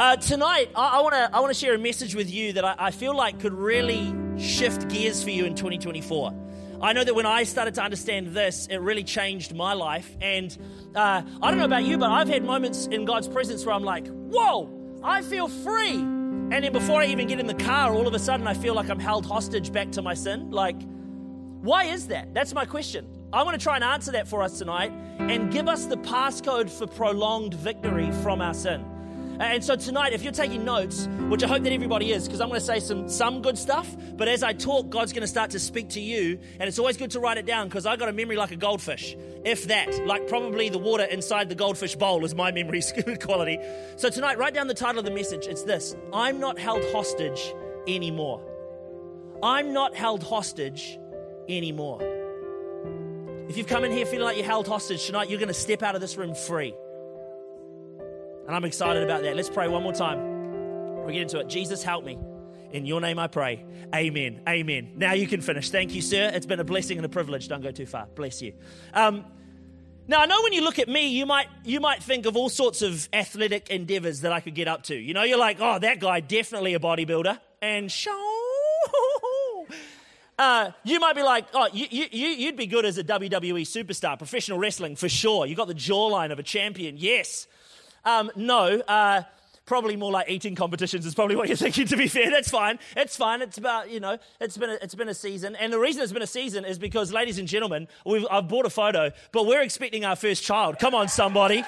Uh, tonight, I want to I want to share a message with you that I, I feel like could really shift gears for you in 2024. I know that when I started to understand this, it really changed my life. And uh, I don't know about you, but I've had moments in God's presence where I'm like, whoa, I feel free. And then before I even get in the car, all of a sudden I feel like I'm held hostage back to my sin. Like, why is that? That's my question. I want to try and answer that for us tonight and give us the passcode for prolonged victory from our sin. And so tonight, if you're taking notes, which I hope that everybody is, because I'm going to say some, some good stuff, but as I talk, God's going to start to speak to you. And it's always good to write it down because I got a memory like a goldfish. If that, like probably the water inside the goldfish bowl is my memory quality. So tonight, write down the title of the message. It's this I'm not held hostage anymore. I'm not held hostage anymore. If you've come in here feeling like you're held hostage tonight, you're going to step out of this room free. And I'm excited about that. Let's pray one more time. We'll get into it. Jesus, help me. In your name I pray. Amen. Amen. Now you can finish. Thank you, sir. It's been a blessing and a privilege. Don't go too far. Bless you. Um, now I know when you look at me, you might you might think of all sorts of athletic endeavors that I could get up to. You know, you're like, oh, that guy definitely a bodybuilder. And show. Uh, you might be like, oh, you, you, you'd be good as a WWE superstar, professional wrestling for sure. You got the jawline of a champion. Yes. Um, no, uh, probably more like eating competitions is probably what you're thinking. To be fair, that's fine. It's fine. It's about you know, it's been a, it's been a season, and the reason it's been a season is because, ladies and gentlemen, we've, I've bought a photo, but we're expecting our first child. Come on, somebody.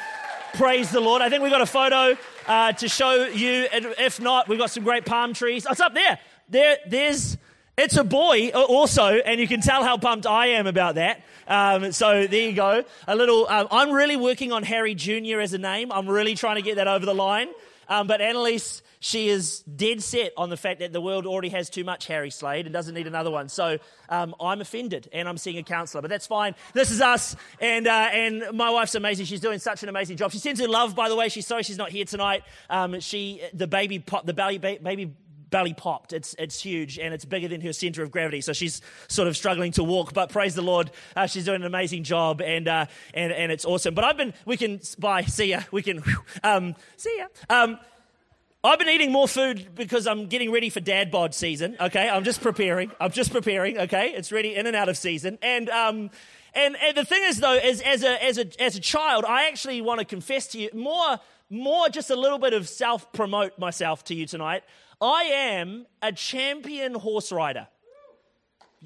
Praise the Lord. I think we've got a photo uh, to show you. If not, we've got some great palm trees. Oh, it's up there. There, there's. It's a boy uh, also, and you can tell how pumped I am about that. Um, so there you go. A little. Um, I'm really working on Harry Jr. as a name. I'm really trying to get that over the line. Um, but Annalise, she is dead set on the fact that the world already has too much Harry Slade and doesn't need another one. So um, I'm offended, and I'm seeing a counsellor. But that's fine. This is us, and uh, and my wife's amazing. She's doing such an amazing job. She sends her love, by the way. She's sorry she's not here tonight. Um, she the baby pop, the belly baby belly popped. It's, it's huge and it's bigger than her center of gravity. So she's sort of struggling to walk, but praise the Lord, uh, she's doing an amazing job and, uh, and, and it's awesome. But I've been, we can, bye, see ya. We can, um, see ya. Um, I've been eating more food because I'm getting ready for dad bod season. Okay, I'm just preparing. I'm just preparing. Okay, it's ready in and out of season. And um, and, and the thing is though, is as a as a as a child, I actually want to confess to you more more just a little bit of self promote myself to you tonight. I am a champion horse rider.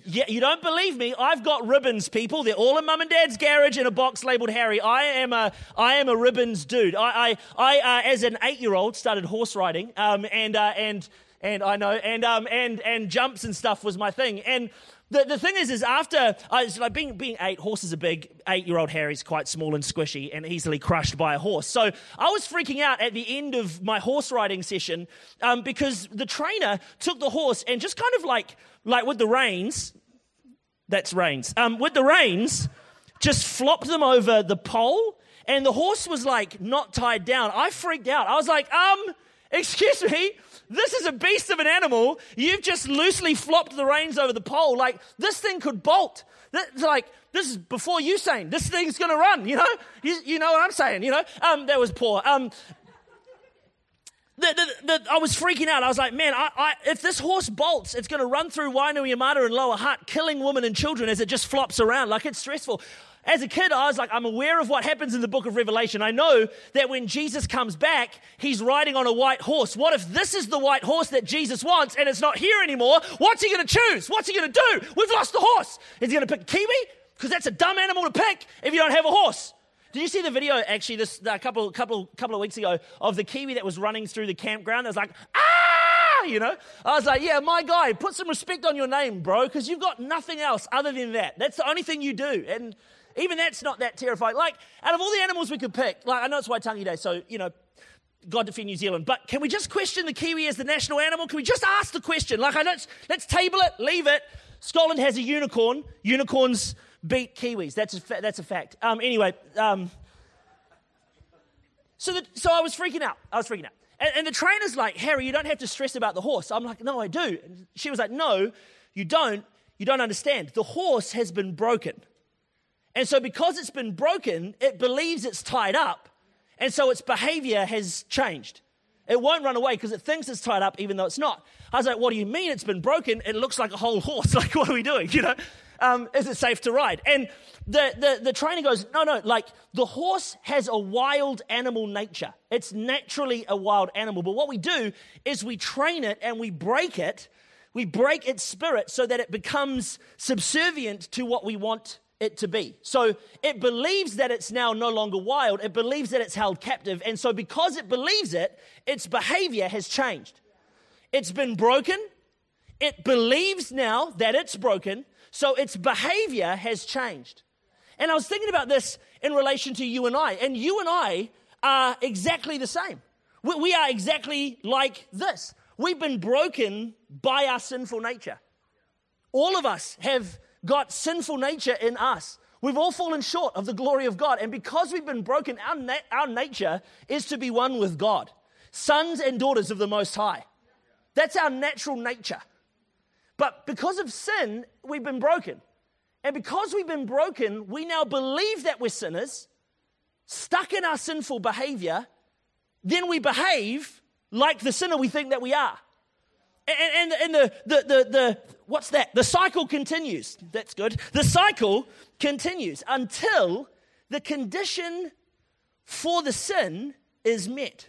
Yeah, you don't believe me? I've got ribbons, people. They're all in mum and dad's garage in a box labeled Harry. I am a, I am a ribbons dude. I, I, I uh, as an eight-year-old, started horse riding, um, and uh, and and I know, and um, and and jumps and stuff was my thing. And the, the thing is, is after, uh, like being, being eight, horses are big. Eight year old Harry's quite small and squishy and easily crushed by a horse. So I was freaking out at the end of my horse riding session um, because the trainer took the horse and just kind of like, like with the reins, that's reins, um, with the reins, just flopped them over the pole and the horse was like not tied down. I freaked out. I was like, um, excuse me, this is a beast of an animal. You've just loosely flopped the reins over the pole. Like, this thing could bolt. It's like, this is before you saying, this thing's going to run, you know? You, you, know what I'm saying, you know? Um, that was poor. Um, the, the, the, I was freaking out. I was like, man, I, I, if this horse bolts, it's going to run through Wainuiomata and Lower Hutt, killing women and children as it just flops around. Like, it's stressful. As a kid, I was like, I'm aware of what happens in the book of Revelation. I know that when Jesus comes back, he's riding on a white horse. What if this is the white horse that Jesus wants and it's not here anymore? What's he going to choose? What's he going to do? We've lost the horse. Is he going to pick Kiwi? Because that's a dumb animal to pick if you don't have a horse. Did you see the video actually this a couple couple couple of weeks ago of the kiwi that was running through the campground? That was like ah, you know. I was like, yeah, my guy, put some respect on your name, bro, because you've got nothing else other than that. That's the only thing you do, and even that's not that terrifying. Like, out of all the animals we could pick, like, I know it's Waitangi Day, so, you know, God defend New Zealand. But can we just question the kiwi as the national animal? Can we just ask the question? Like, I know, let's table it, leave it. Scotland has a unicorn. Unicorns beat kiwis. That's a, fa- that's a fact. Um, anyway, um, so, the, so I was freaking out. I was freaking out. And, and the trainer's like, Harry, you don't have to stress about the horse. I'm like, no, I do. And she was like, no, you don't. You don't understand. The horse has been broken. And so, because it's been broken, it believes it's tied up. And so, its behavior has changed. It won't run away because it thinks it's tied up, even though it's not. I was like, What do you mean it's been broken? It looks like a whole horse. Like, what are we doing? You know, um, is it safe to ride? And the, the, the trainer goes, No, no, like the horse has a wild animal nature. It's naturally a wild animal. But what we do is we train it and we break it. We break its spirit so that it becomes subservient to what we want it to be. So it believes that it's now no longer wild. It believes that it's held captive. And so because it believes it, its behavior has changed. It's been broken. It believes now that it's broken. So its behavior has changed. And I was thinking about this in relation to you and I. And you and I are exactly the same. We are exactly like this. We've been broken by our sinful nature. All of us have got sinful nature in us. We've all fallen short of the glory of God. And because we've been broken, our, na- our nature is to be one with God, sons and daughters of the Most High. That's our natural nature. But because of sin, we've been broken. And because we've been broken, we now believe that we're sinners, stuck in our sinful behavior. Then we behave like the sinner we think that we are. And, and, and the, the, the, the, what's that? The cycle continues. That's good. The cycle continues until the condition for the sin is met.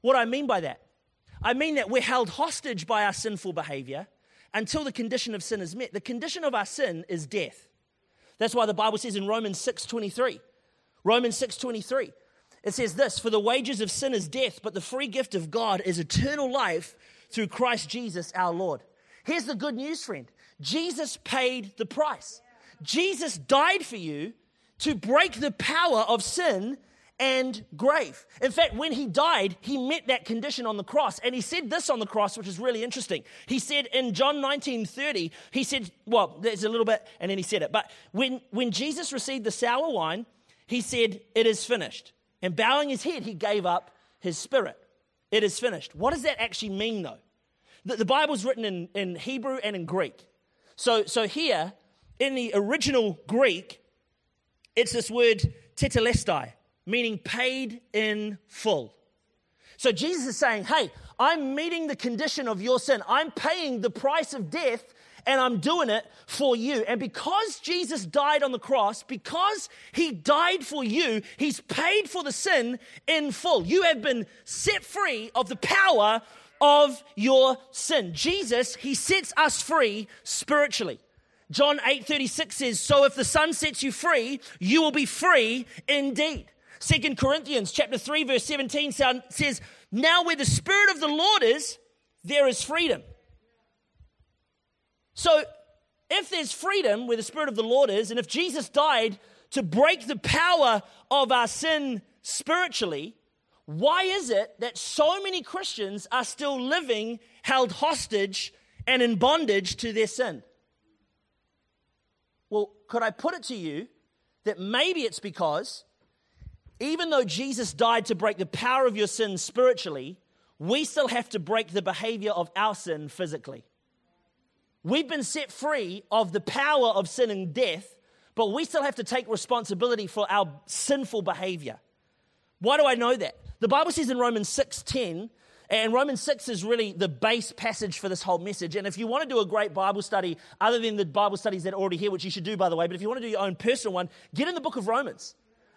What I mean by that? I mean that we're held hostage by our sinful behavior until the condition of sin is met. The condition of our sin is death. That's why the Bible says in Romans 6:23. Romans 6:23. It says this, for the wages of sin is death, but the free gift of God is eternal life through Christ Jesus our Lord. Here's the good news, friend Jesus paid the price. Jesus died for you to break the power of sin and grave. In fact, when he died, he met that condition on the cross. And he said this on the cross, which is really interesting. He said in John 19 30, he said, well, there's a little bit, and then he said it. But when, when Jesus received the sour wine, he said, It is finished. And bowing his head, he gave up his spirit. It is finished. What does that actually mean, though? The, the Bible's written in, in Hebrew and in Greek. So, so here, in the original Greek, it's this word tetelestai, meaning paid in full. So Jesus is saying, hey, I'm meeting the condition of your sin. I'm paying the price of death and I'm doing it for you. And because Jesus died on the cross, because he died for you, he's paid for the sin in full. You have been set free of the power of your sin. Jesus, he sets us free spiritually. John 8:36 says, "So if the Son sets you free, you will be free indeed." Second Corinthians chapter 3 verse 17 says, "Now where the spirit of the Lord is, there is freedom." So, if there's freedom where the spirit of the Lord is, and if Jesus died to break the power of our sin spiritually, why is it that so many Christians are still living held hostage and in bondage to their sin? Well, could I put it to you that maybe it's because even though Jesus died to break the power of your sin spiritually, we still have to break the behavior of our sin physically. We've been set free of the power of sin and death, but we still have to take responsibility for our sinful behavior. Why do I know that? The Bible says in Romans 6:10, and Romans 6 is really the base passage for this whole message. And if you want to do a great Bible study, other than the Bible studies that are already here, which you should do, by the way, but if you want to do your own personal one, get in the book of Romans.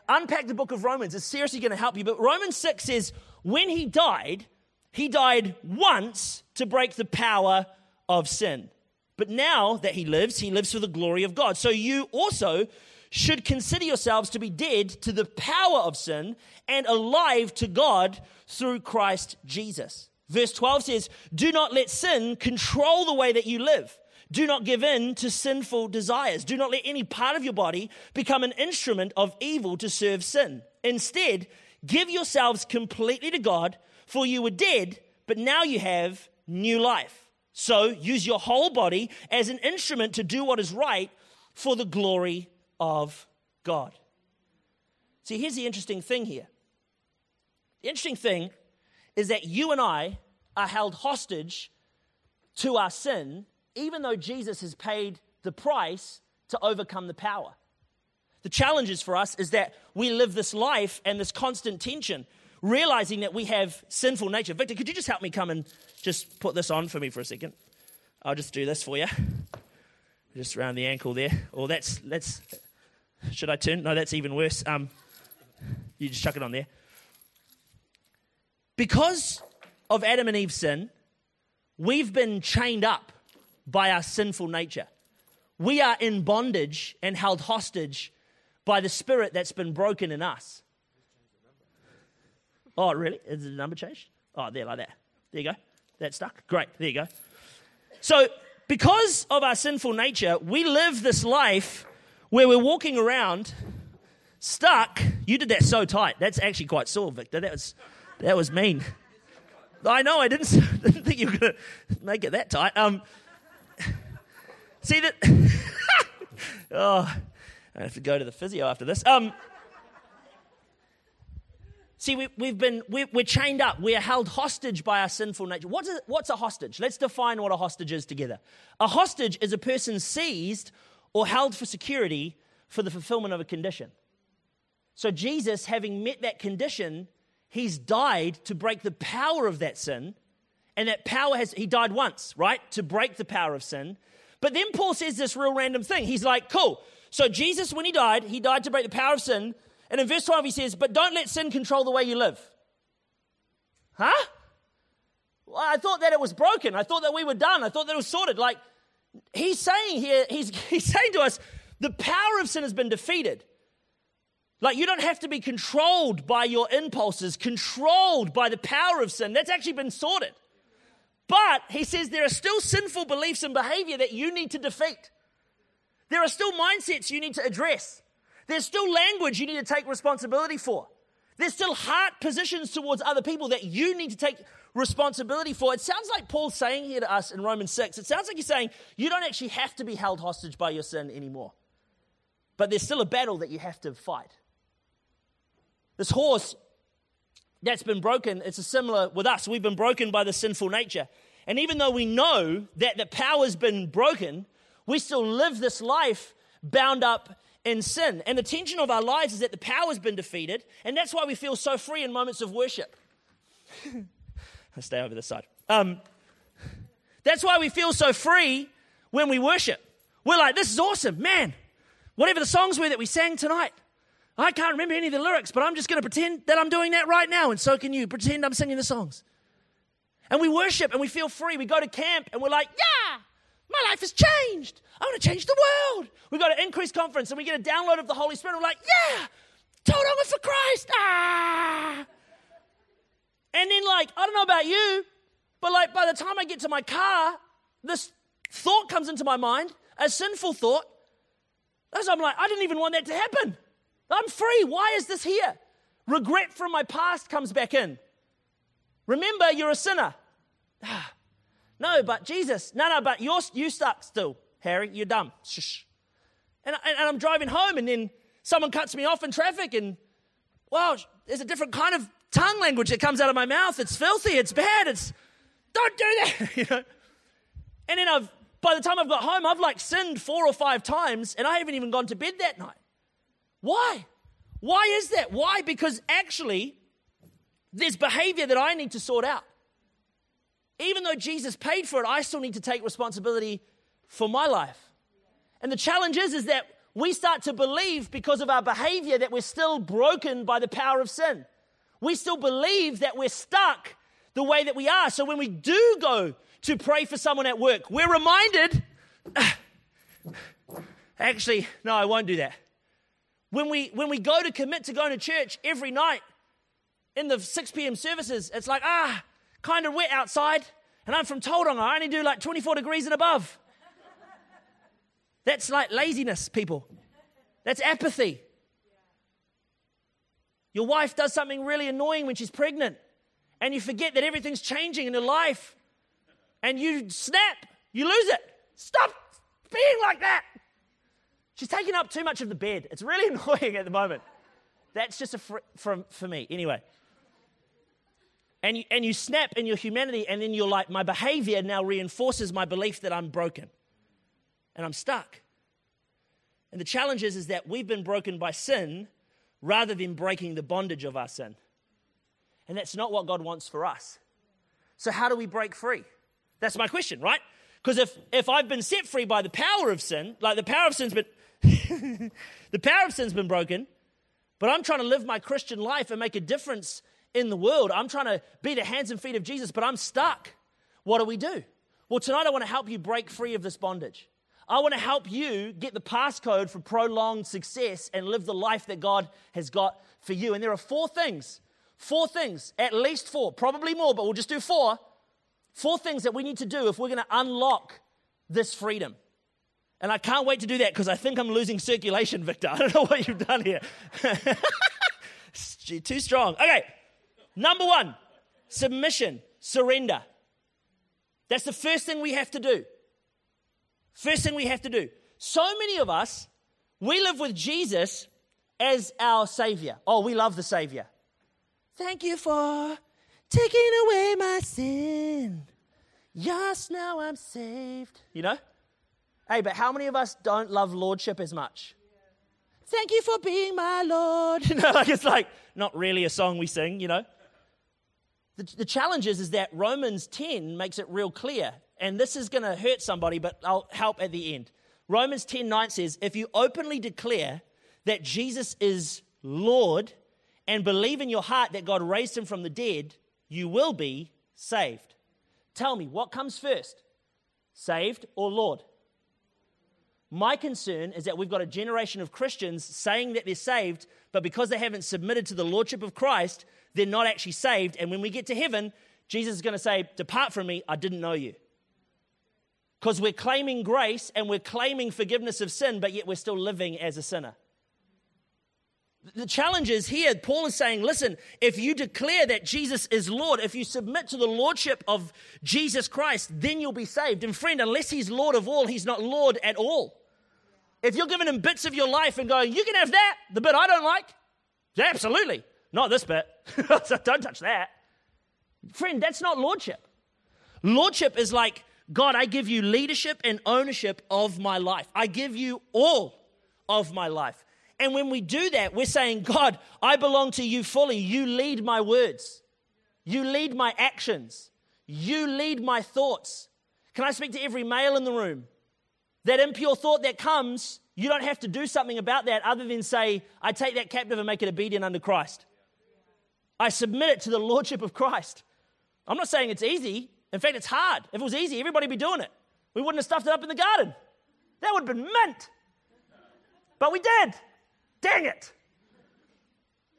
Unpack the book of Romans. It's seriously going to help you. But Romans 6 says, when he died, he died once to break the power of sin. But now that he lives, he lives for the glory of God. So you also should consider yourselves to be dead to the power of sin and alive to God through Christ Jesus. Verse 12 says, Do not let sin control the way that you live. Do not give in to sinful desires. Do not let any part of your body become an instrument of evil to serve sin. Instead, give yourselves completely to God, for you were dead, but now you have new life. So use your whole body as an instrument to do what is right for the glory of God. See, here's the interesting thing here. The interesting thing is that you and I are held hostage to our sin, even though Jesus has paid the price to overcome the power. The challenge is for us is that we live this life and this constant tension realizing that we have sinful nature. Victor, could you just help me come and just put this on for me for a second? I'll just do this for you. Just around the ankle there. Or that's, that's, should I turn? No, that's even worse. Um, you just chuck it on there. Because of Adam and Eve's sin, we've been chained up by our sinful nature. We are in bondage and held hostage by the spirit that's been broken in us. Oh, really? Is the number changed? Oh, there, like that. There you go. That stuck. Great. There you go. So, because of our sinful nature, we live this life where we're walking around stuck. You did that so tight. That's actually quite sore, Victor. That was, that was mean. I know. I didn't, didn't think you were going to make it that tight. Um, see that? oh, I have to go to the physio after this. Um, See, we, have been, we're, we're, chained up. We're held hostage by our sinful nature. What is, a, what's a hostage? Let's define what a hostage is together. A hostage is a person seized or held for security for the fulfillment of a condition. So, Jesus, having met that condition, he's died to break the power of that sin. And that power has, he died once, right? To break the power of sin. But then Paul says this real random thing. He's like, cool. So, Jesus, when he died, he died to break the power of sin. And in verse 12, he says, But don't let sin control the way you live. Huh? Well, I thought that it was broken. I thought that we were done. I thought that it was sorted. Like, he's saying here, he's, he's saying to us, the power of sin has been defeated. Like, you don't have to be controlled by your impulses, controlled by the power of sin. That's actually been sorted. But he says there are still sinful beliefs and behavior that you need to defeat. There are still mindsets you need to address. There's still language you need to take responsibility for. There's still heart positions towards other people that you need to take responsibility for. It sounds like Paul's saying here to us in Romans 6, it sounds like he's saying you don't actually have to be held hostage by your sin anymore. But there's still a battle that you have to fight. This horse that's been broken, it's a similar with us. We've been broken by the sinful nature. And even though we know that the power's been broken, we still live this life bound up in sin. And the tension of our lives is that the power has been defeated, and that's why we feel so free in moments of worship. I stay over this side. Um, that's why we feel so free when we worship. We're like, this is awesome, man. Whatever the songs were that we sang tonight, I can't remember any of the lyrics, but I'm just going to pretend that I'm doing that right now, and so can you. Pretend I'm singing the songs. And we worship and we feel free. We go to camp and we're like, yeah, my life has changed. I want to change the world. We got an Increase conference and we get a download of the Holy Spirit. We're like, yeah, total for Christ. Ah. And then, like, I don't know about you, but like by the time I get to my car, this thought comes into my mind, a sinful thought. As I'm like, I didn't even want that to happen. I'm free. Why is this here? Regret from my past comes back in. Remember, you're a sinner. Ah. No, but Jesus. No, no, but you're you stuck still, Harry. You're dumb. Shh. And, and, and I'm driving home, and then someone cuts me off in traffic, and wow, there's a different kind of tongue language that comes out of my mouth. It's filthy. It's bad. It's don't do that. you know. And then I've by the time I've got home, I've like sinned four or five times, and I haven't even gone to bed that night. Why? Why is that? Why? Because actually, there's behavior that I need to sort out even though Jesus paid for it, I still need to take responsibility for my life. And the challenge is, is that we start to believe because of our behavior that we're still broken by the power of sin. We still believe that we're stuck the way that we are. So when we do go to pray for someone at work, we're reminded actually, no, I won't do that. When we, when we go to commit to going to church every night in the 6 p.m. services, it's like, ah, kind of wet outside, and I'm from Tauranga. I only do like 24 degrees and above. That's like laziness, people. That's apathy. Your wife does something really annoying when she's pregnant, and you forget that everything's changing in your life, and you snap, you lose it. Stop being like that. She's taking up too much of the bed. It's really annoying at the moment. That's just a fr- from for me. Anyway and you, and you snap in your humanity, and then you're like, my behavior now reinforces my belief that I'm broken and I'm stuck. And the challenge is, is that we've been broken by sin rather than breaking the bondage of our sin. And that's not what God wants for us. So, how do we break free? That's my question, right? Because if, if I've been set free by the power of sin, like the power of sin's been the power of sin's been broken, but I'm trying to live my Christian life and make a difference in the world. I'm trying to be the hands and feet of Jesus, but I'm stuck. What do we do? Well, tonight I want to help you break free of this bondage. I want to help you get the passcode for prolonged success and live the life that God has got for you. And there are four things, four things, at least four, probably more, but we'll just do four. Four things that we need to do if we're going to unlock this freedom. And I can't wait to do that because I think I'm losing circulation, Victor. I don't know what you've done here. Too strong. Okay, number one submission, surrender. That's the first thing we have to do. First thing we have to do. So many of us, we live with Jesus as our Savior. Oh, we love the Savior. Thank you for taking away my sin. Yes, now I'm saved. You know? Hey, but how many of us don't love Lordship as much? Thank you for being my Lord. You know, like it's like not really a song we sing, you know? The, the challenge is, is that Romans 10 makes it real clear and this is going to hurt somebody, but I'll help at the end. Romans 10 9 says, If you openly declare that Jesus is Lord and believe in your heart that God raised him from the dead, you will be saved. Tell me, what comes first? Saved or Lord? My concern is that we've got a generation of Christians saying that they're saved, but because they haven't submitted to the Lordship of Christ, they're not actually saved. And when we get to heaven, Jesus is going to say, Depart from me, I didn't know you. Because we're claiming grace and we're claiming forgiveness of sin, but yet we're still living as a sinner. The challenge is here, Paul is saying, listen, if you declare that Jesus is Lord, if you submit to the Lordship of Jesus Christ, then you'll be saved. And friend, unless He's Lord of all, He's not Lord at all. If you're giving Him bits of your life and going, you can have that, the bit I don't like, absolutely. Not this bit. don't touch that. Friend, that's not Lordship. Lordship is like, God, I give you leadership and ownership of my life. I give you all of my life. And when we do that, we're saying, God, I belong to you fully. You lead my words, you lead my actions, you lead my thoughts. Can I speak to every male in the room? That impure thought that comes, you don't have to do something about that other than say, I take that captive and make it obedient under Christ. I submit it to the lordship of Christ. I'm not saying it's easy. In fact, it's hard. If it was easy, everybody would be doing it. We wouldn't have stuffed it up in the garden. That would have been mint. But we did. Dang it.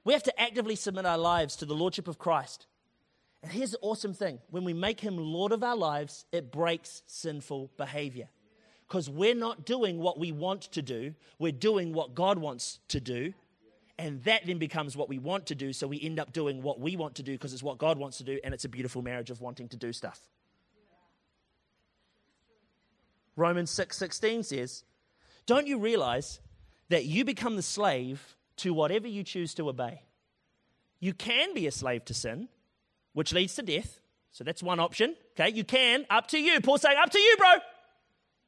We have to actively submit our lives to the Lordship of Christ. And here's the awesome thing when we make Him Lord of our lives, it breaks sinful behavior. Because we're not doing what we want to do, we're doing what God wants to do. And that then becomes what we want to do. So we end up doing what we want to do because it's what God wants to do. And it's a beautiful marriage of wanting to do stuff. Romans 6 16 says, Don't you realize that you become the slave to whatever you choose to obey. You can be a slave to sin, which leads to death. So that's one option. Okay, you can, up to you. Paul's saying, up to you, bro.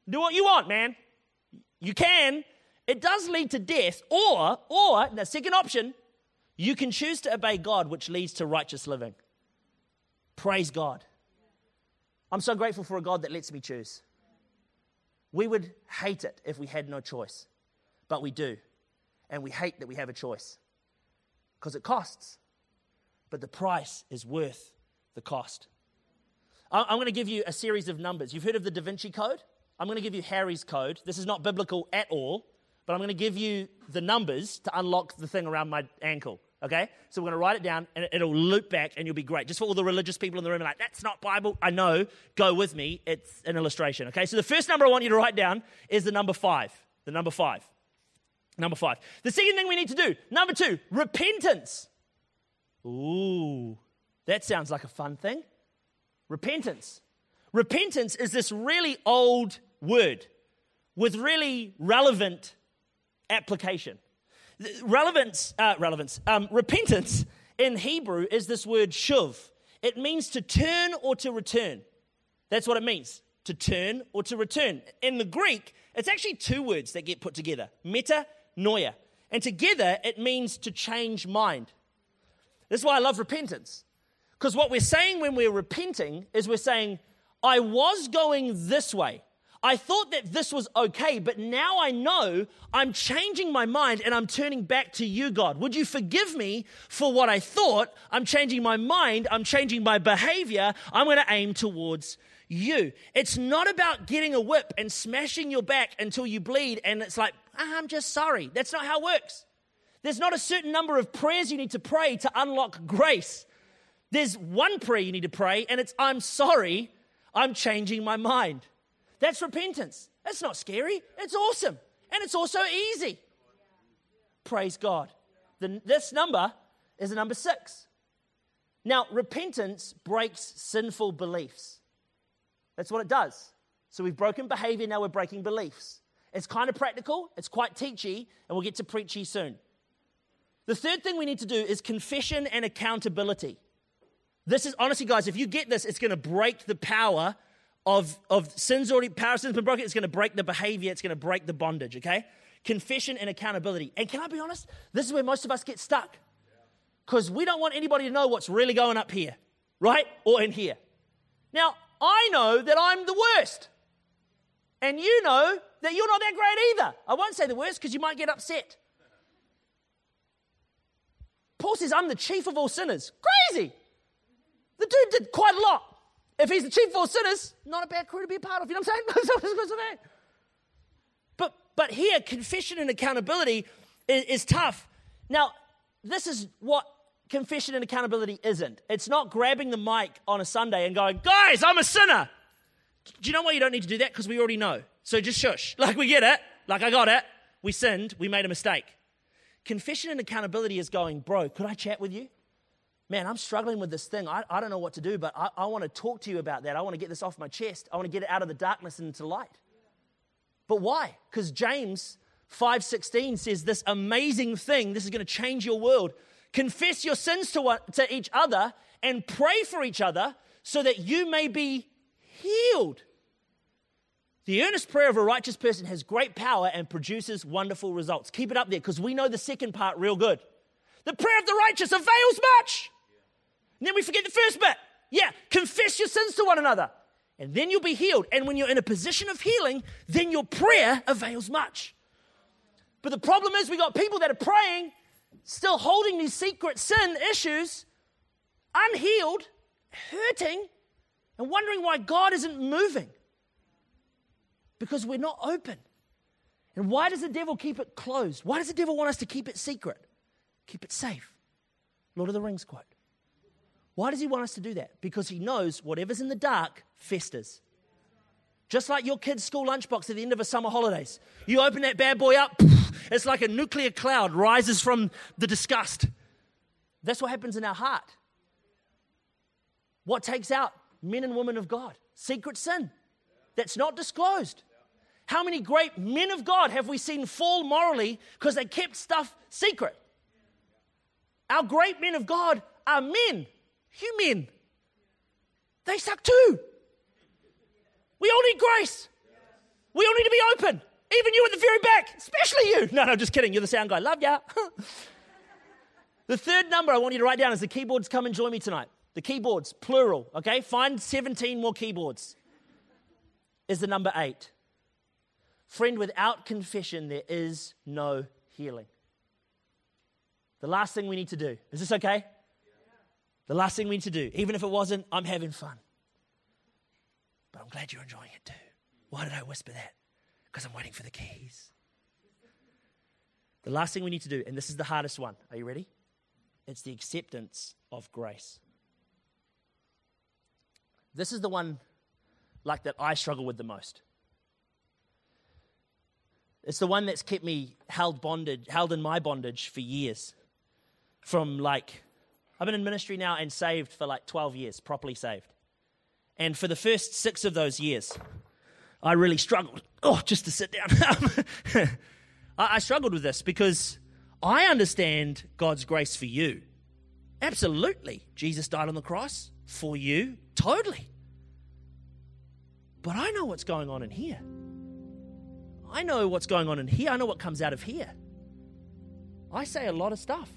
Do what you want, man. You can. It does lead to death, or, or, the second option, you can choose to obey God, which leads to righteous living. Praise God. I'm so grateful for a God that lets me choose. We would hate it if we had no choice but we do. And we hate that we have a choice because it costs. But the price is worth the cost. I'm going to give you a series of numbers. You've heard of the Da Vinci Code? I'm going to give you Harry's code. This is not biblical at all, but I'm going to give you the numbers to unlock the thing around my ankle. Okay? So we're going to write it down and it'll loop back and you'll be great. Just for all the religious people in the room, like, that's not Bible. I know. Go with me. It's an illustration. Okay? So the first number I want you to write down is the number five. The number five. Number five. The second thing we need to do, number two, repentance. Ooh, that sounds like a fun thing. Repentance. Repentance is this really old word with really relevant application. Relevance, uh, relevance. Um, repentance in Hebrew is this word shuv. It means to turn or to return. That's what it means to turn or to return. In the Greek, it's actually two words that get put together meta noia. And together, it means to change mind. This is why I love repentance. Because what we're saying when we're repenting is we're saying, I was going this way. I thought that this was okay, but now I know I'm changing my mind and I'm turning back to you, God. Would you forgive me for what I thought? I'm changing my mind. I'm changing my behavior. I'm going to aim towards you. It's not about getting a whip and smashing your back until you bleed and it's like, ah, I'm just sorry. That's not how it works. There's not a certain number of prayers you need to pray to unlock grace. There's one prayer you need to pray, and it's, I'm sorry, I'm changing my mind. That's repentance. That's not scary. It's awesome. And it's also easy. Praise God. The, this number is number six. Now, repentance breaks sinful beliefs. That's what it does. So we've broken behavior, now we're breaking beliefs. It's kind of practical, it's quite teachy, and we'll get to preachy soon. The third thing we need to do is confession and accountability. This is honestly, guys, if you get this, it's going to break the power of, of sins already, power of sins been broken. It's going to break the behavior, it's going to break the bondage, okay? Confession and accountability. And can I be honest? This is where most of us get stuck because we don't want anybody to know what's really going up here, right? Or in here. Now, I know that I'm the worst. And you know that you're not that great either. I won't say the worst because you might get upset. Paul says, I'm the chief of all sinners. Crazy. The dude did quite a lot. If he's the chief of all sinners, not a bad crew to be a part of. You know what I'm saying? but, but here, confession and accountability is, is tough. Now, this is what confession and accountability isn't. It's not grabbing the mic on a Sunday and going, guys, I'm a sinner. Do you know why you don't need to do that? Because we already know. So just shush. Like, we get it. Like, I got it. We sinned. We made a mistake. Confession and accountability is going, bro, could I chat with you? Man, I'm struggling with this thing. I, I don't know what to do, but I, I want to talk to you about that. I want to get this off my chest. I want to get it out of the darkness and into light. But why? Because James 5:16 says this amazing thing. This is going to change your world. Confess your sins to, one, to each other and pray for each other so that you may be healed. The earnest prayer of a righteous person has great power and produces wonderful results. Keep it up there because we know the second part real good. The prayer of the righteous avails much. And then we forget the first bit. Yeah, confess your sins to one another. And then you'll be healed. And when you're in a position of healing, then your prayer avails much. But the problem is, we got people that are praying, still holding these secret sin issues, unhealed, hurting, and wondering why God isn't moving because we're not open. And why does the devil keep it closed? Why does the devil want us to keep it secret? Keep it safe. Lord of the Rings quote. Why does he want us to do that? Because he knows whatever's in the dark festers. Just like your kid's school lunchbox at the end of a summer holidays. You open that bad boy up, it's like a nuclear cloud rises from the disgust. That's what happens in our heart. What takes out men and women of God? Secret sin that's not disclosed. How many great men of God have we seen fall morally because they kept stuff secret? Our great men of God are men, human. They suck too. We all need grace. We all need to be open. Even you at the very back, especially you. No, no, just kidding. You're the sound guy. Love ya. the third number I want you to write down is the keyboards come and join me tonight. The keyboards, plural, okay? Find 17 more keyboards. Is the number eight. Friend, without confession, there is no healing. The last thing we need to do. Is this okay? The last thing we need to do, even if it wasn't, I'm having fun. But I'm glad you're enjoying it too. Why did I whisper that? Because I'm waiting for the keys. The last thing we need to do, and this is the hardest one. Are you ready? It's the acceptance of grace. This is the one like that I struggle with the most. It's the one that's kept me held bondage, held in my bondage for years. From like, I've been in ministry now and saved for like 12 years, properly saved. And for the first six of those years, I really struggled. Oh, just to sit down. I, struggled with this because I understand God's grace for you. Absolutely. Jesus died on the cross for you, totally. But I know what's going on in here. I know what's going on in here. I know what comes out of here. I say a lot of stuff.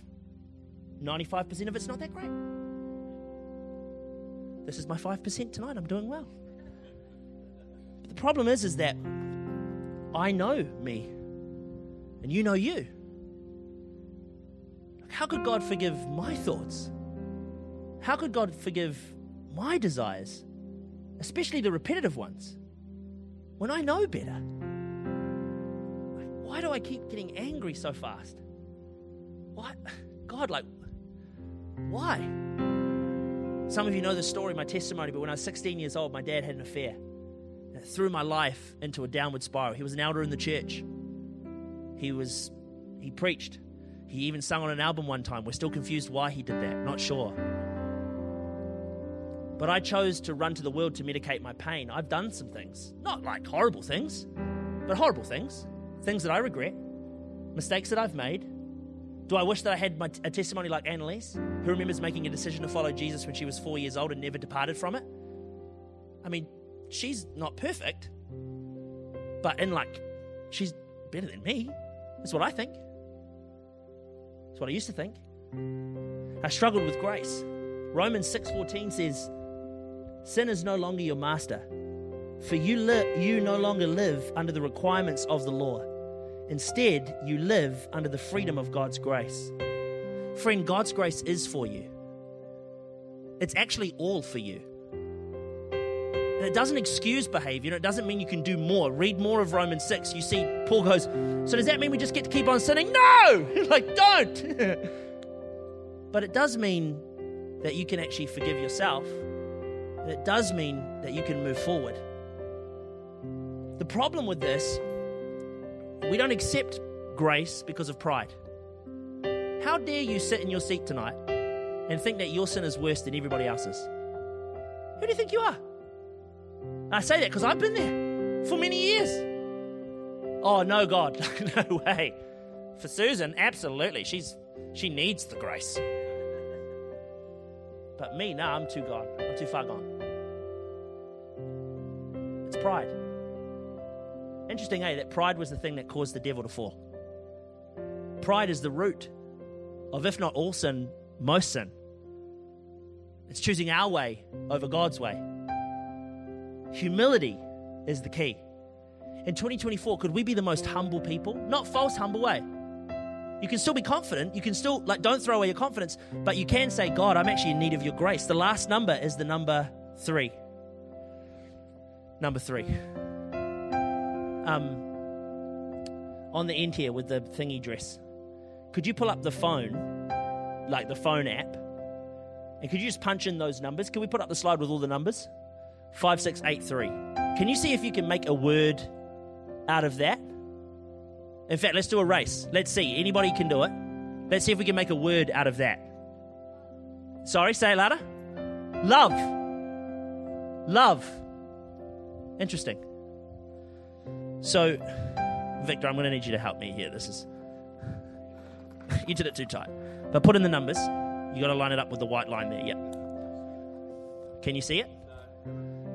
95% of it's not that great. this is my 5% tonight. I'm doing well. But the problem is, is that I know me and you know you. How could God forgive my thoughts? How could God forgive my desires, especially the repetitive ones, when I know better? Why do I keep getting angry so fast? Why? God, like, why? Some of you know the story, my testimony, but when I was 16 years old, my dad had an affair. It threw my life into a downward spiral. He was an elder in the church. He was, he preached. He even sung on an album one time. We're still confused why he did that, not sure. But I chose to run to the world to medicate my pain. I've done some things, not like horrible things, but horrible things, things that I regret, mistakes that I've made, do I wish that I had my, a testimony like Annalise, who remembers making a decision to follow Jesus when she was four years old and never departed from it? I mean, she's not perfect, but in like, she's better than me. That's what I think. That's what I used to think. I struggled with grace. Romans 6:14 says, "Sin is no longer your master, for you li- you no longer live under the requirements of the law." Instead, you live under the freedom of God's grace. Friend, God's grace is for you. It's actually all for you. And it doesn't excuse behavior, it doesn't mean you can do more. Read more of Romans 6. You see, Paul goes, So does that mean we just get to keep on sinning? No! like, don't! but it does mean that you can actually forgive yourself, and it does mean that you can move forward. The problem with this we don't accept grace because of pride. How dare you sit in your seat tonight and think that your sin is worse than everybody else's? Who do you think you are? I say that because I've been there for many years. Oh no, God, no way. For Susan, absolutely, she's she needs the grace. But me, no, I'm too gone. I'm too far gone. It's pride. Interesting, eh? That pride was the thing that caused the devil to fall. Pride is the root of, if not all sin, most sin. It's choosing our way over God's way. Humility is the key. In 2024, could we be the most humble people? Not false humble way. You can still be confident. You can still, like, don't throw away your confidence, but you can say, God, I'm actually in need of your grace. The last number is the number three. Number three um, on the end here with the thingy dress, could you pull up the phone, like the phone app, and could you just punch in those numbers? Can we put up the slide with all the numbers? 5683. Can you see if you can make a word out of that? In fact, let's do a race. Let's see. Anybody can do it. Let's see if we can make a word out of that. Sorry, say it louder. Love. Love. Interesting. So, Victor, I'm going to need you to help me here. This is. you did it too tight. But put in the numbers. You got to line it up with the white line there. Yep. Can you see it?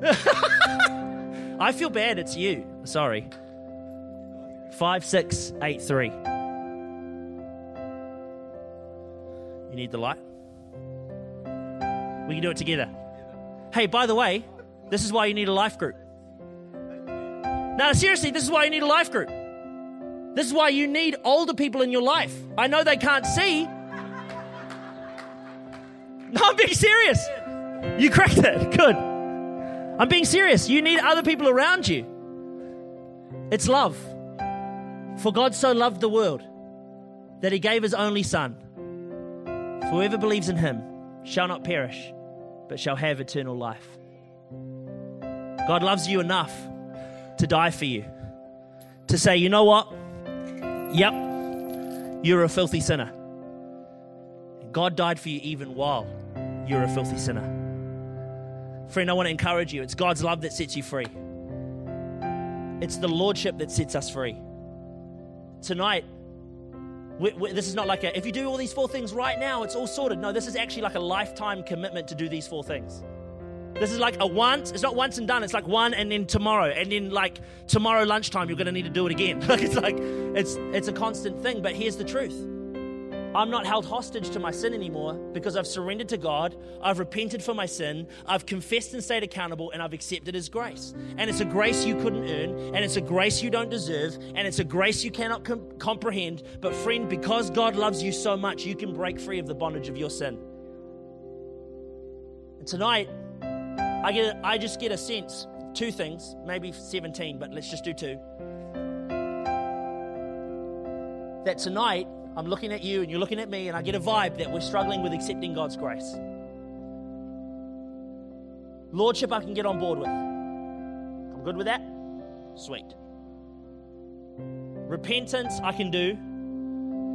I feel bad. It's you. Sorry. Five, six, eight, three. You need the light? We can do it together. Hey, by the way, this is why you need a life group. Now, seriously, this is why you need a life group. This is why you need older people in your life. I know they can't see. No, I'm being serious. You cracked it. Good. I'm being serious. You need other people around you. It's love. For God so loved the world that he gave his only Son. Whoever believes in him shall not perish, but shall have eternal life. God loves you enough to die for you. To say, you know what? Yep, you're a filthy sinner. God died for you even while you're a filthy sinner. Friend, I want to encourage you. It's God's love that sets you free, it's the Lordship that sets us free. Tonight, we, we, this is not like a, if you do all these four things right now, it's all sorted. No, this is actually like a lifetime commitment to do these four things. This is like a once, it's not once and done, it's like one and then tomorrow. And then like tomorrow lunchtime you're gonna need to do it again. Like it's like it's it's a constant thing, but here's the truth. I'm not held hostage to my sin anymore because I've surrendered to God, I've repented for my sin, I've confessed and stayed accountable, and I've accepted His grace. And it's a grace you couldn't earn, and it's a grace you don't deserve, and it's a grace you cannot com- comprehend. But, friend, because God loves you so much, you can break free of the bondage of your sin. And tonight, I, get, I just get a sense two things, maybe 17, but let's just do two. That tonight, I'm looking at you and you're looking at me, and I get a vibe that we're struggling with accepting God's grace. Lordship, I can get on board with. I'm good with that? Sweet. Repentance, I can do.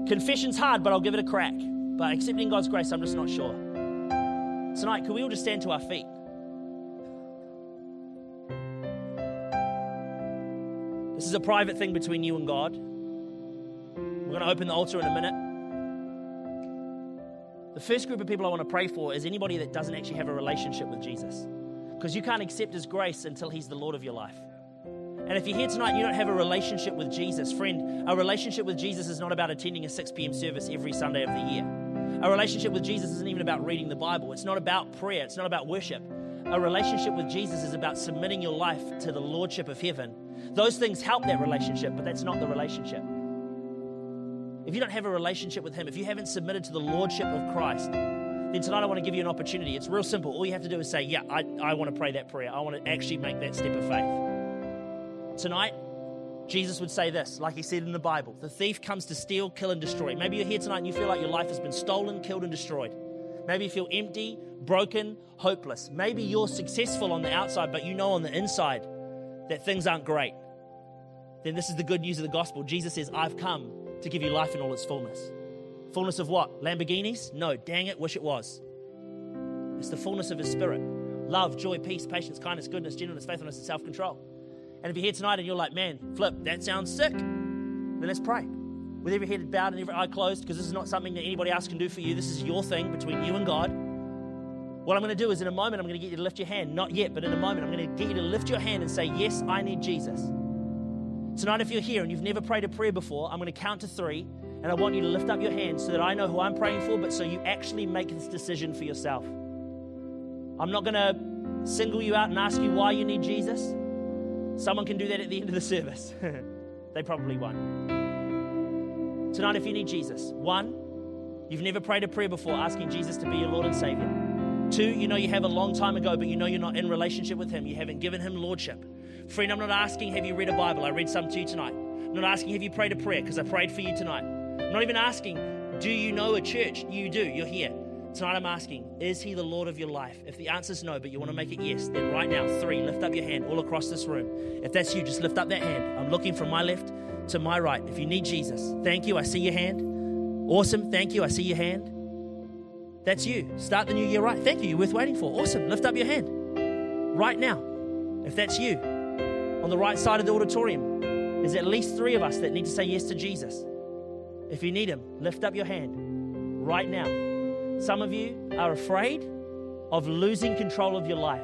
Confession's hard, but I'll give it a crack. But accepting God's grace, I'm just not sure. Tonight, can we all just stand to our feet? This is a private thing between you and God. We're going to open the altar in a minute. The first group of people I want to pray for is anybody that doesn't actually have a relationship with Jesus. Because you can't accept His grace until He's the Lord of your life. And if you're here tonight and you don't have a relationship with Jesus, friend, a relationship with Jesus is not about attending a 6 p.m. service every Sunday of the year. A relationship with Jesus isn't even about reading the Bible. It's not about prayer. It's not about worship. A relationship with Jesus is about submitting your life to the Lordship of heaven. Those things help that relationship, but that's not the relationship. If you don't have a relationship with Him, if you haven't submitted to the Lordship of Christ, then tonight I want to give you an opportunity. It's real simple. All you have to do is say, Yeah, I, I want to pray that prayer. I want to actually make that step of faith. Tonight, Jesus would say this, like he said in the Bible the thief comes to steal, kill, and destroy. Maybe you're here tonight and you feel like your life has been stolen, killed, and destroyed. Maybe you feel empty, broken, hopeless. Maybe you're successful on the outside, but you know on the inside that things aren't great. Then this is the good news of the gospel. Jesus says, I've come to give you life in all its fullness. Fullness of what? Lamborghinis? No, dang it, wish it was. It's the fullness of His Spirit love, joy, peace, patience, kindness, goodness, gentleness, faithfulness, and self control. And if you're here tonight and you're like, man, Flip, that sounds sick, then let's pray. With every head bowed and every eye closed, because this is not something that anybody else can do for you. This is your thing between you and God. What I'm going to do is in a moment, I'm going to get you to lift your hand. Not yet, but in a moment, I'm going to get you to lift your hand and say, Yes, I need Jesus. Tonight, if you're here and you've never prayed a prayer before, I'm going to count to three, and I want you to lift up your hand so that I know who I'm praying for, but so you actually make this decision for yourself. I'm not going to single you out and ask you why you need Jesus. Someone can do that at the end of the service. they probably won't. Tonight, if you need Jesus, one, you've never prayed a prayer before asking Jesus to be your Lord and Savior. Two, you know you have a long time ago, but you know you're not in relationship with Him. You haven't given Him Lordship. Friend, I'm not asking, have you read a Bible? I read some to you tonight. I'm not asking, have you prayed a prayer? Because I prayed for you tonight. I'm not even asking, do you know a church? You do, you're here. Tonight I'm asking, is He the Lord of your life? If the answer is no, but you want to make it yes, then right now, three, lift up your hand all across this room. If that's you, just lift up that hand. I'm looking from my left to my right. If you need Jesus, thank you. I see your hand. Awesome. Thank you. I see your hand. That's you. Start the new year right. Thank you. You're worth waiting for. Awesome. Lift up your hand right now. If that's you, on the right side of the auditorium, there's at least three of us that need to say yes to Jesus. If you need Him, lift up your hand right now. Some of you are afraid of losing control of your life.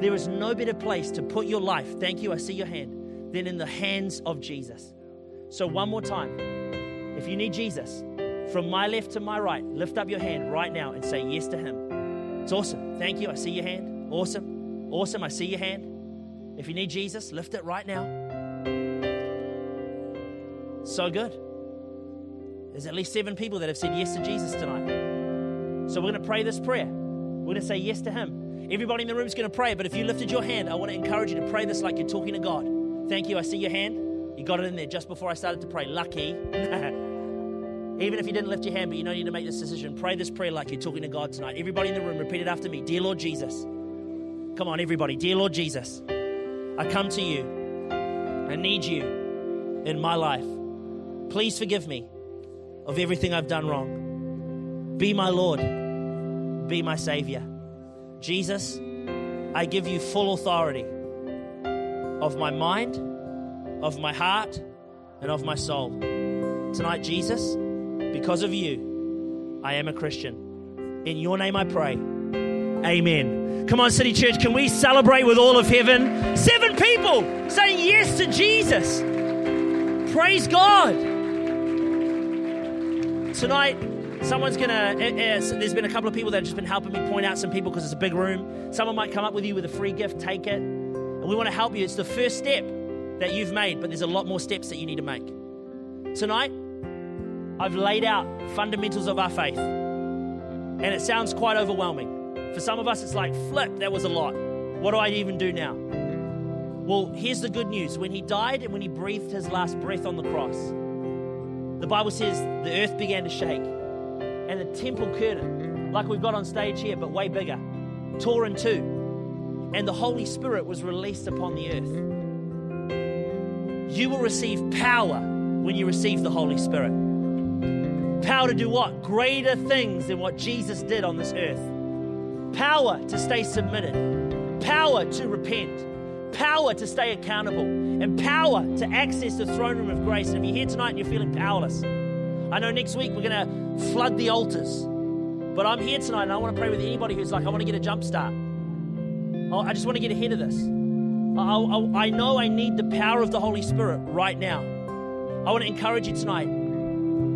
There is no better place to put your life, thank you, I see your hand, than in the hands of Jesus. So, one more time, if you need Jesus, from my left to my right, lift up your hand right now and say yes to Him. It's awesome. Thank you. I see your hand. Awesome. Awesome. I see your hand. If you need Jesus, lift it right now. So good. There's at least seven people that have said yes to Jesus tonight. So we're going to pray this prayer. We're going to say yes to Him. Everybody in the room is going to pray, but if you lifted your hand, I want to encourage you to pray this like you're talking to God. Thank you. I see your hand. You got it in there just before I started to pray. Lucky. Even if you didn't lift your hand, but you know you need to make this decision, pray this prayer like you're talking to God tonight. Everybody in the room, repeat it after me. Dear Lord Jesus. Come on, everybody. Dear Lord Jesus, I come to you. I need you in my life. Please forgive me of everything I've done wrong. Be my Lord. Be my Savior. Jesus, I give you full authority of my mind, of my heart, and of my soul. Tonight, Jesus, because of you, I am a Christian. In your name I pray. Amen. Come on, City Church, can we celebrate with all of heaven? Seven people saying yes to Jesus. Praise God. Tonight, Someone's gonna. Uh, uh, there's been a couple of people that have just been helping me point out some people because it's a big room. Someone might come up with you with a free gift. Take it, and we want to help you. It's the first step that you've made, but there's a lot more steps that you need to make. Tonight, I've laid out fundamentals of our faith, and it sounds quite overwhelming. For some of us, it's like, flip, that was a lot. What do I even do now? Well, here's the good news. When he died and when he breathed his last breath on the cross, the Bible says the earth began to shake and the temple curtain, like we've got on stage here, but way bigger, tore in two. And the Holy Spirit was released upon the earth. You will receive power when you receive the Holy Spirit. Power to do what? Greater things than what Jesus did on this earth. Power to stay submitted. Power to repent. Power to stay accountable. And power to access the throne room of grace. And if you're here tonight and you're feeling powerless, I know next week we're going to flood the altars. But I'm here tonight and I want to pray with anybody who's like, I want to get a jump start. Oh, I just want to get ahead of this. I, I, I know I need the power of the Holy Spirit right now. I want to encourage you tonight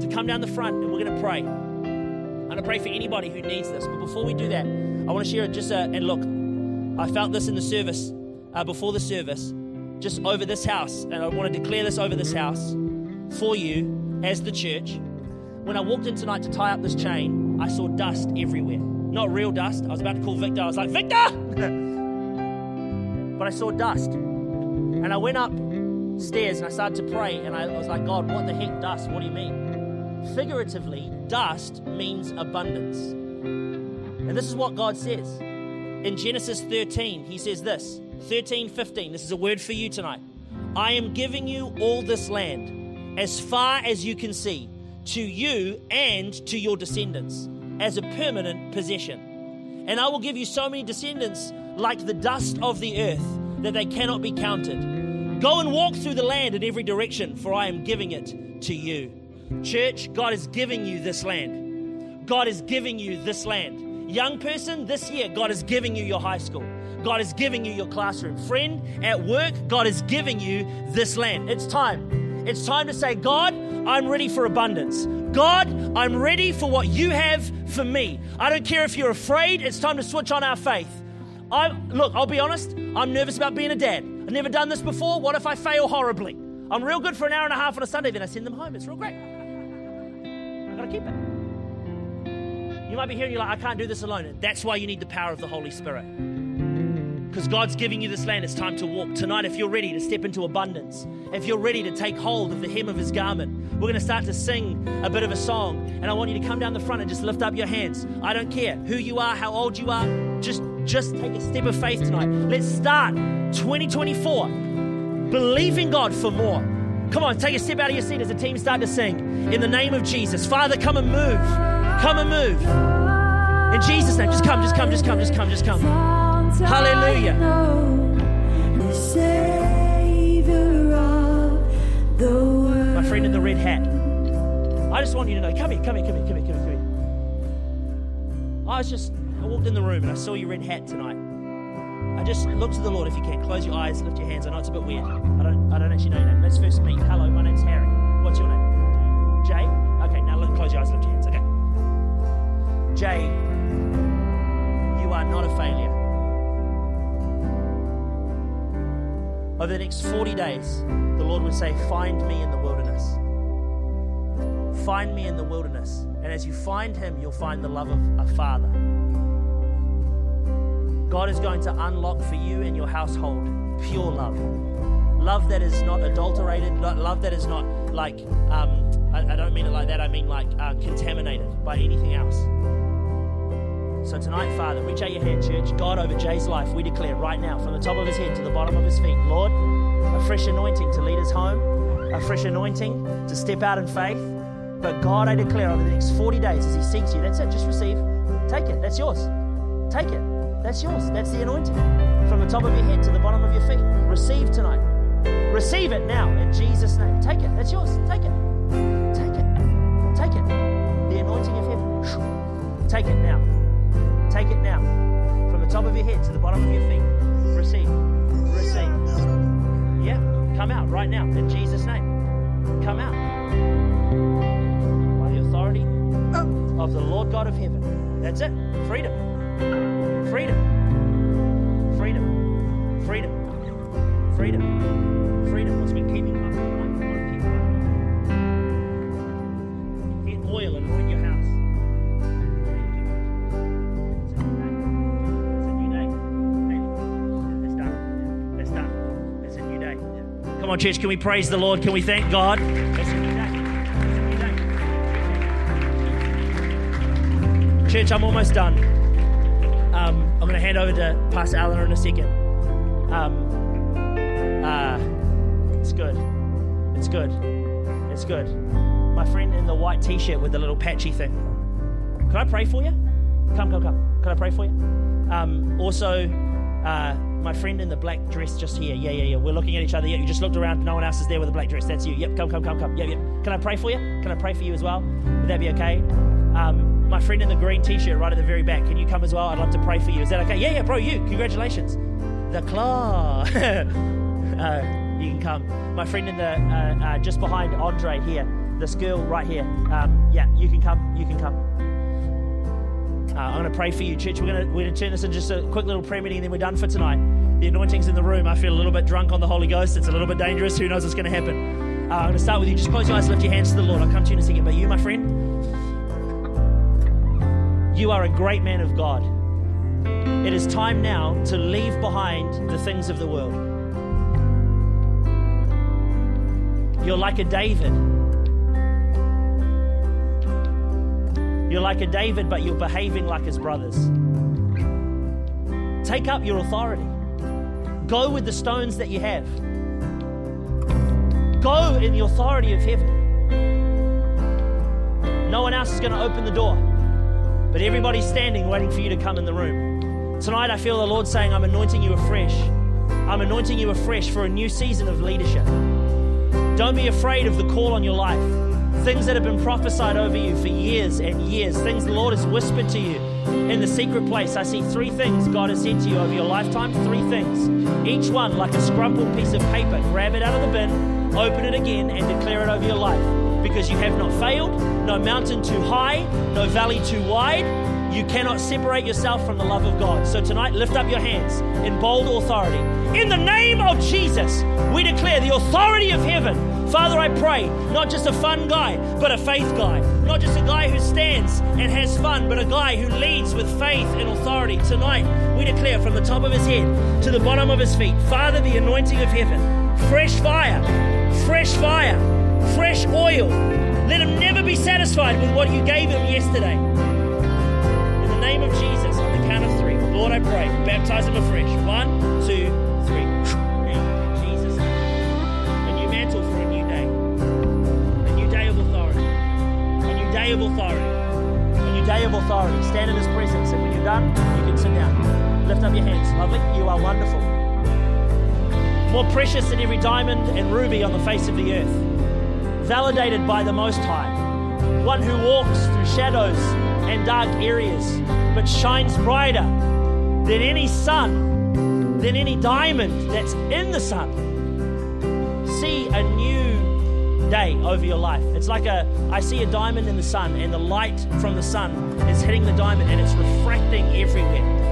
to come down the front and we're going to pray. I'm going to pray for anybody who needs this. But before we do that, I want to share just a, and look, I felt this in the service, uh, before the service, just over this house. And I want to declare this over this house for you as the church, when I walked in tonight to tie up this chain, I saw dust everywhere. Not real dust. I was about to call Victor. I was like, Victor! but I saw dust. And I went upstairs and I started to pray and I was like, God, what the heck, dust? What do you mean? Figuratively, dust means abundance. And this is what God says. In Genesis 13, he says this 13, 15. This is a word for you tonight. I am giving you all this land as far as you can see, to you and to your descendants, as a permanent possession. And I will give you so many descendants like the dust of the earth that they cannot be counted. Go and walk through the land in every direction, for I am giving it to you. Church, God is giving you this land. God is giving you this land. Young person, this year, God is giving you your high school. God is giving you your classroom. Friend, at work, God is giving you this land. It's time. It's time to say, God, I'm ready for abundance. God, I'm ready for what you have for me. I don't care if you're afraid, it's time to switch on our faith. I look, I'll be honest, I'm nervous about being a dad. I've never done this before. What if I fail horribly? I'm real good for an hour and a half on a Sunday, then I send them home. It's real great. Keep it. You might be hearing, you're like, I can't do this alone. That's why you need the power of the Holy Spirit because God's giving you this land. It's time to walk. Tonight, if you're ready to step into abundance, if you're ready to take hold of the hem of his garment, we're going to start to sing a bit of a song. And I want you to come down the front and just lift up your hands. I don't care who you are, how old you are, just, just take a step of faith tonight. Let's start 2024 believing God for more. Come on, take a step out of your seat as the team start to sing. In the name of Jesus. Father, come and move. Come and move. In Jesus' name, just come, just come, just come, just come, just come. Hallelujah. My friend in the red hat. I just want you to know. Come here, come here, come here, come here, come here, come here. I was just, I walked in the room and I saw your red hat tonight. I just look to the Lord if you can. Close your eyes, lift your hands. I know it's a bit weird. I don't, I don't actually know your name. Let's first meet. Hello, my name's Harry. What's your name? Jay. Okay, now look, close your eyes, lift your hands. Okay. Jay, you are not a failure. Over the next 40 days, the Lord would say, Find me in the wilderness. Find me in the wilderness. And as you find Him, you'll find the love of a father. God is going to unlock for you and your household pure love. Love that is not adulterated, love that is not like, um, I, I, don't mean it like that, I mean like uh, contaminated by anything else. So tonight, Father, reach out your hand, church. God, over Jay's life, we declare right now, from the top of his head to the bottom of his feet, Lord, a fresh anointing to lead us home, a fresh anointing to step out in faith. But God, I declare over the next 40 days as he seeks you, that's it, just receive. Take it, that's yours. Take it, that's yours. That's the anointing. From the top of your head to the bottom of your feet. Receive tonight. Receive it now in Jesus' name. Take it, that's yours. Take it. Take it. Take it. The anointing of heaven. Take it now. Take it now. From the top of your head to the bottom of your feet. Receive. Receive. Yeah. Come out right now in Jesus' name. Come out. By the authority oh. of the Lord God of heaven. That's it. Freedom. Freedom. Freedom. Freedom. Freedom. Freedom. What's been keeping you up? Get oil and anoint your house. It's a new day. It's done. It's done. It's a new day. Come on, church. Can we praise the Lord? Can we thank God? Church, I'm almost done. I'm going to hand over to Pastor Eleanor in a second. Um, uh, it's good. It's good. It's good. My friend in the white t-shirt with the little patchy thing. Can I pray for you? Come, come, come. Can I pray for you? Um, also, uh, my friend in the black dress just here. Yeah, yeah, yeah. We're looking at each other. Yeah, you just looked around. No one else is there with a black dress. That's you. Yep, come, come, come, come. Yep, yep. Can I pray for you? Can I pray for you as well? Would that be okay? Um, my friend in the green t-shirt right at the very back. Can you come as well? I'd love to pray for you. Is that okay? Yeah, yeah, bro. You. Congratulations. The claw. uh, you can come. My friend in the uh, uh, just behind Andre here. This girl right here. Um, yeah, you can come. You can come. Uh, I'm going to pray for you, church. We're going to, we're to turn this into just a quick little prayer meeting, and then we're done for tonight. The anointing's in the room. I feel a little bit drunk on the Holy Ghost. It's a little bit dangerous. Who knows what's going to happen? Uh, I'm going to start with you. Just close your eyes, lift your hands to the Lord. I'll come to you in a second. But you, my friend, you are a great man of God. It is time now to leave behind the things of the world. You're like a David. You're like a David, but you're behaving like his brothers. Take up your authority. Go with the stones that you have. Go in the authority of heaven. No one else is going to open the door, but everybody's standing waiting for you to come in the room. Tonight, I feel the Lord saying, I'm anointing you afresh. I'm anointing you afresh for a new season of leadership. Don't be afraid of the call on your life. Things that have been prophesied over you for years and years, things the Lord has whispered to you in the secret place. I see three things God has said to you over your lifetime. Three things. Each one like a scrumpled piece of paper. Grab it out of the bin, open it again, and declare it over your life. Because you have not failed, no mountain too high, no valley too wide. You cannot separate yourself from the love of God. So tonight, lift up your hands in bold authority. In the name of Jesus, we declare the authority of heaven Father, I pray, not just a fun guy, but a faith guy. Not just a guy who stands and has fun, but a guy who leads with faith and authority. Tonight, we declare from the top of his head to the bottom of his feet, Father, the anointing of heaven, fresh fire, fresh fire, fresh oil. Let him never be satisfied with what you gave him yesterday. In the name of Jesus, on the count of three, Lord, I pray, baptize him afresh. One, two, three. Jesus, a new mantle for a new day, a new day of authority, a new day of authority, a new day of authority. Stand in his presence, and when you're done, you can sit down. Lift up your hands. Lovely. You are wonderful. More precious than every diamond and ruby on the face of the earth. Validated by the Most High. One who walks through shadows and dark areas, but shines brighter than any sun, than any diamond that's in the sun. See a new day over your life. It's like a, I see a diamond in the sun, and the light from the sun is hitting the diamond and it's refracting everywhere.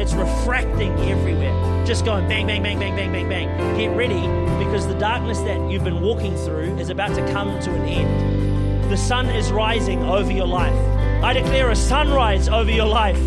It's refracting everywhere. Just going bang, bang, bang, bang, bang, bang, bang. Get ready because the darkness that you've been walking through is about to come to an end. The sun is rising over your life. I declare a sunrise over your life.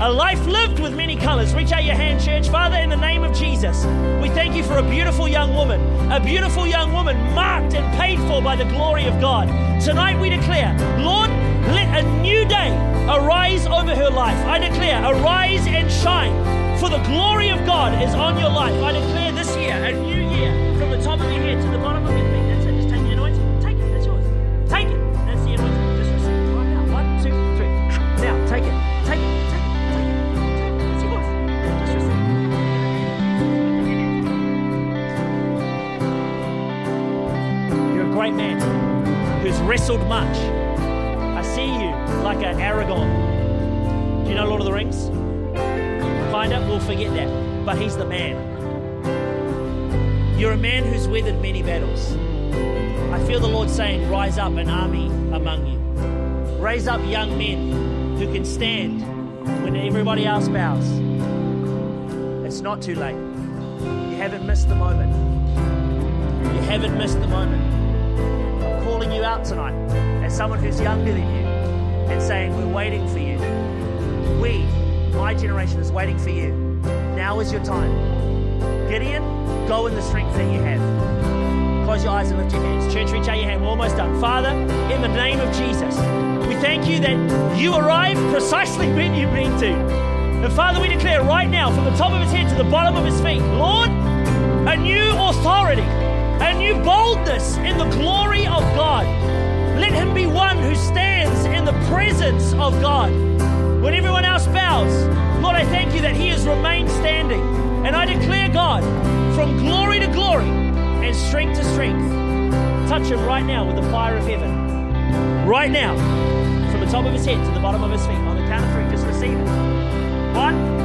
A life lived with many colors. Reach out your hand, church. Father, in the name of Jesus, we thank you for a beautiful young woman, a beautiful young woman marked and paid for by the glory of God. Tonight we declare, Lord, let a new day arise over her life. I declare, arise and shine, for the glory of God is on your life. I declare this year, a new year, from the top of your head to the bottom of your feet. That's it. Just take the anointing. Take it. That's yours. Take it. That's the anointing. Just receive it right now. One, two, three. Now, take it. Take it. Take it. Take it. It's yours. Just receive it. You're a great man who's wrestled much. Like an Aragorn. Do you know Lord of the Rings? Kinda, we'll forget that. But he's the man. You're a man who's weathered many battles. I feel the Lord saying, Rise up an army among you. Raise up young men who can stand when everybody else bows. It's not too late. You haven't missed the moment. You haven't missed the moment. I'm calling you out tonight as someone who's younger than you and saying, We're waiting for you. We, my generation, is waiting for you. Now is your time. Gideon, go in the strength that you have. Close your eyes and lift your hands. Church, reach out your hand. We're almost done. Father, in the name of Jesus, we thank you that you arrived precisely when you meant to. And Father, we declare right now, from the top of his head to the bottom of his feet, Lord, a new authority, a new boldness in the glory of God. Let him be one who stands the presence of God. When everyone else bows, Lord, I thank you that he has remained standing. And I declare, God, from glory to glory and strength to strength, touch him right now with the fire of heaven. Right now, from the top of his head to the bottom of his feet. On the count of three, just receive it. One,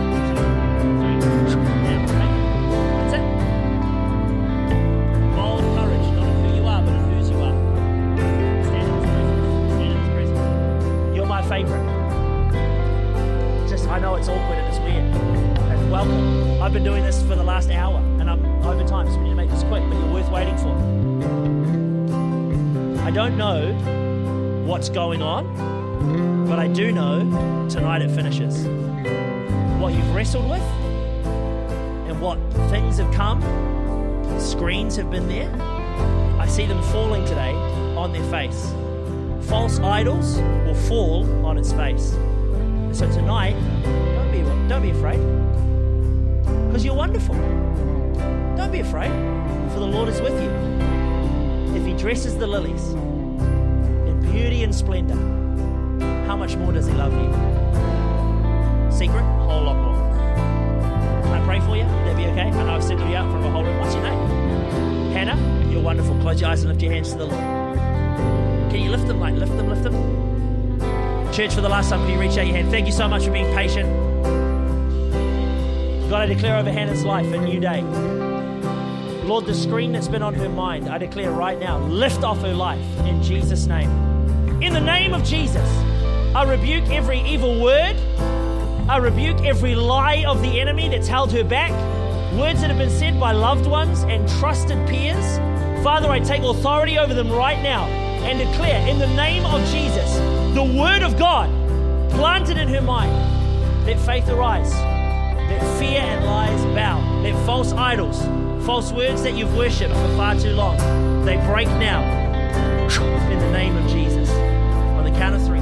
it's awkward and it's weird. And welcome. I've been doing this for the last hour, and I'm over time, so we need to make this quick, but you're worth waiting for. I don't know what's going on, but I do know tonight it finishes. What you've wrestled with and what things have come, screens have been there. I see them falling today on their face. False idols will fall on its face. So tonight, don't be, don't be afraid, because you're wonderful. Don't be afraid, for the Lord is with you. If He dresses the lilies in beauty and splendor, how much more does He love you? Secret? A whole lot more. Can I pray for you? Would that be okay? I know I've singled you out from a whole room. What's your name? Hannah, you're wonderful. Close your eyes and lift your hands to the Lord. Can you lift them, like lift them, lift them? Church, for the last time, can you reach out your hand? Thank you so much for being patient. God, I declare over Hannah's life a new day. Lord, the screen that's been on her mind, I declare right now, lift off her life in Jesus' name. In the name of Jesus, I rebuke every evil word. I rebuke every lie of the enemy that's held her back. Words that have been said by loved ones and trusted peers. Father, I take authority over them right now and declare in the name of Jesus the word of God planted in her mind. Let faith arise. Let fear and lies bow. Let false idols, false words that you've worshipped for far too long, they break now in the name of Jesus. On the count of three.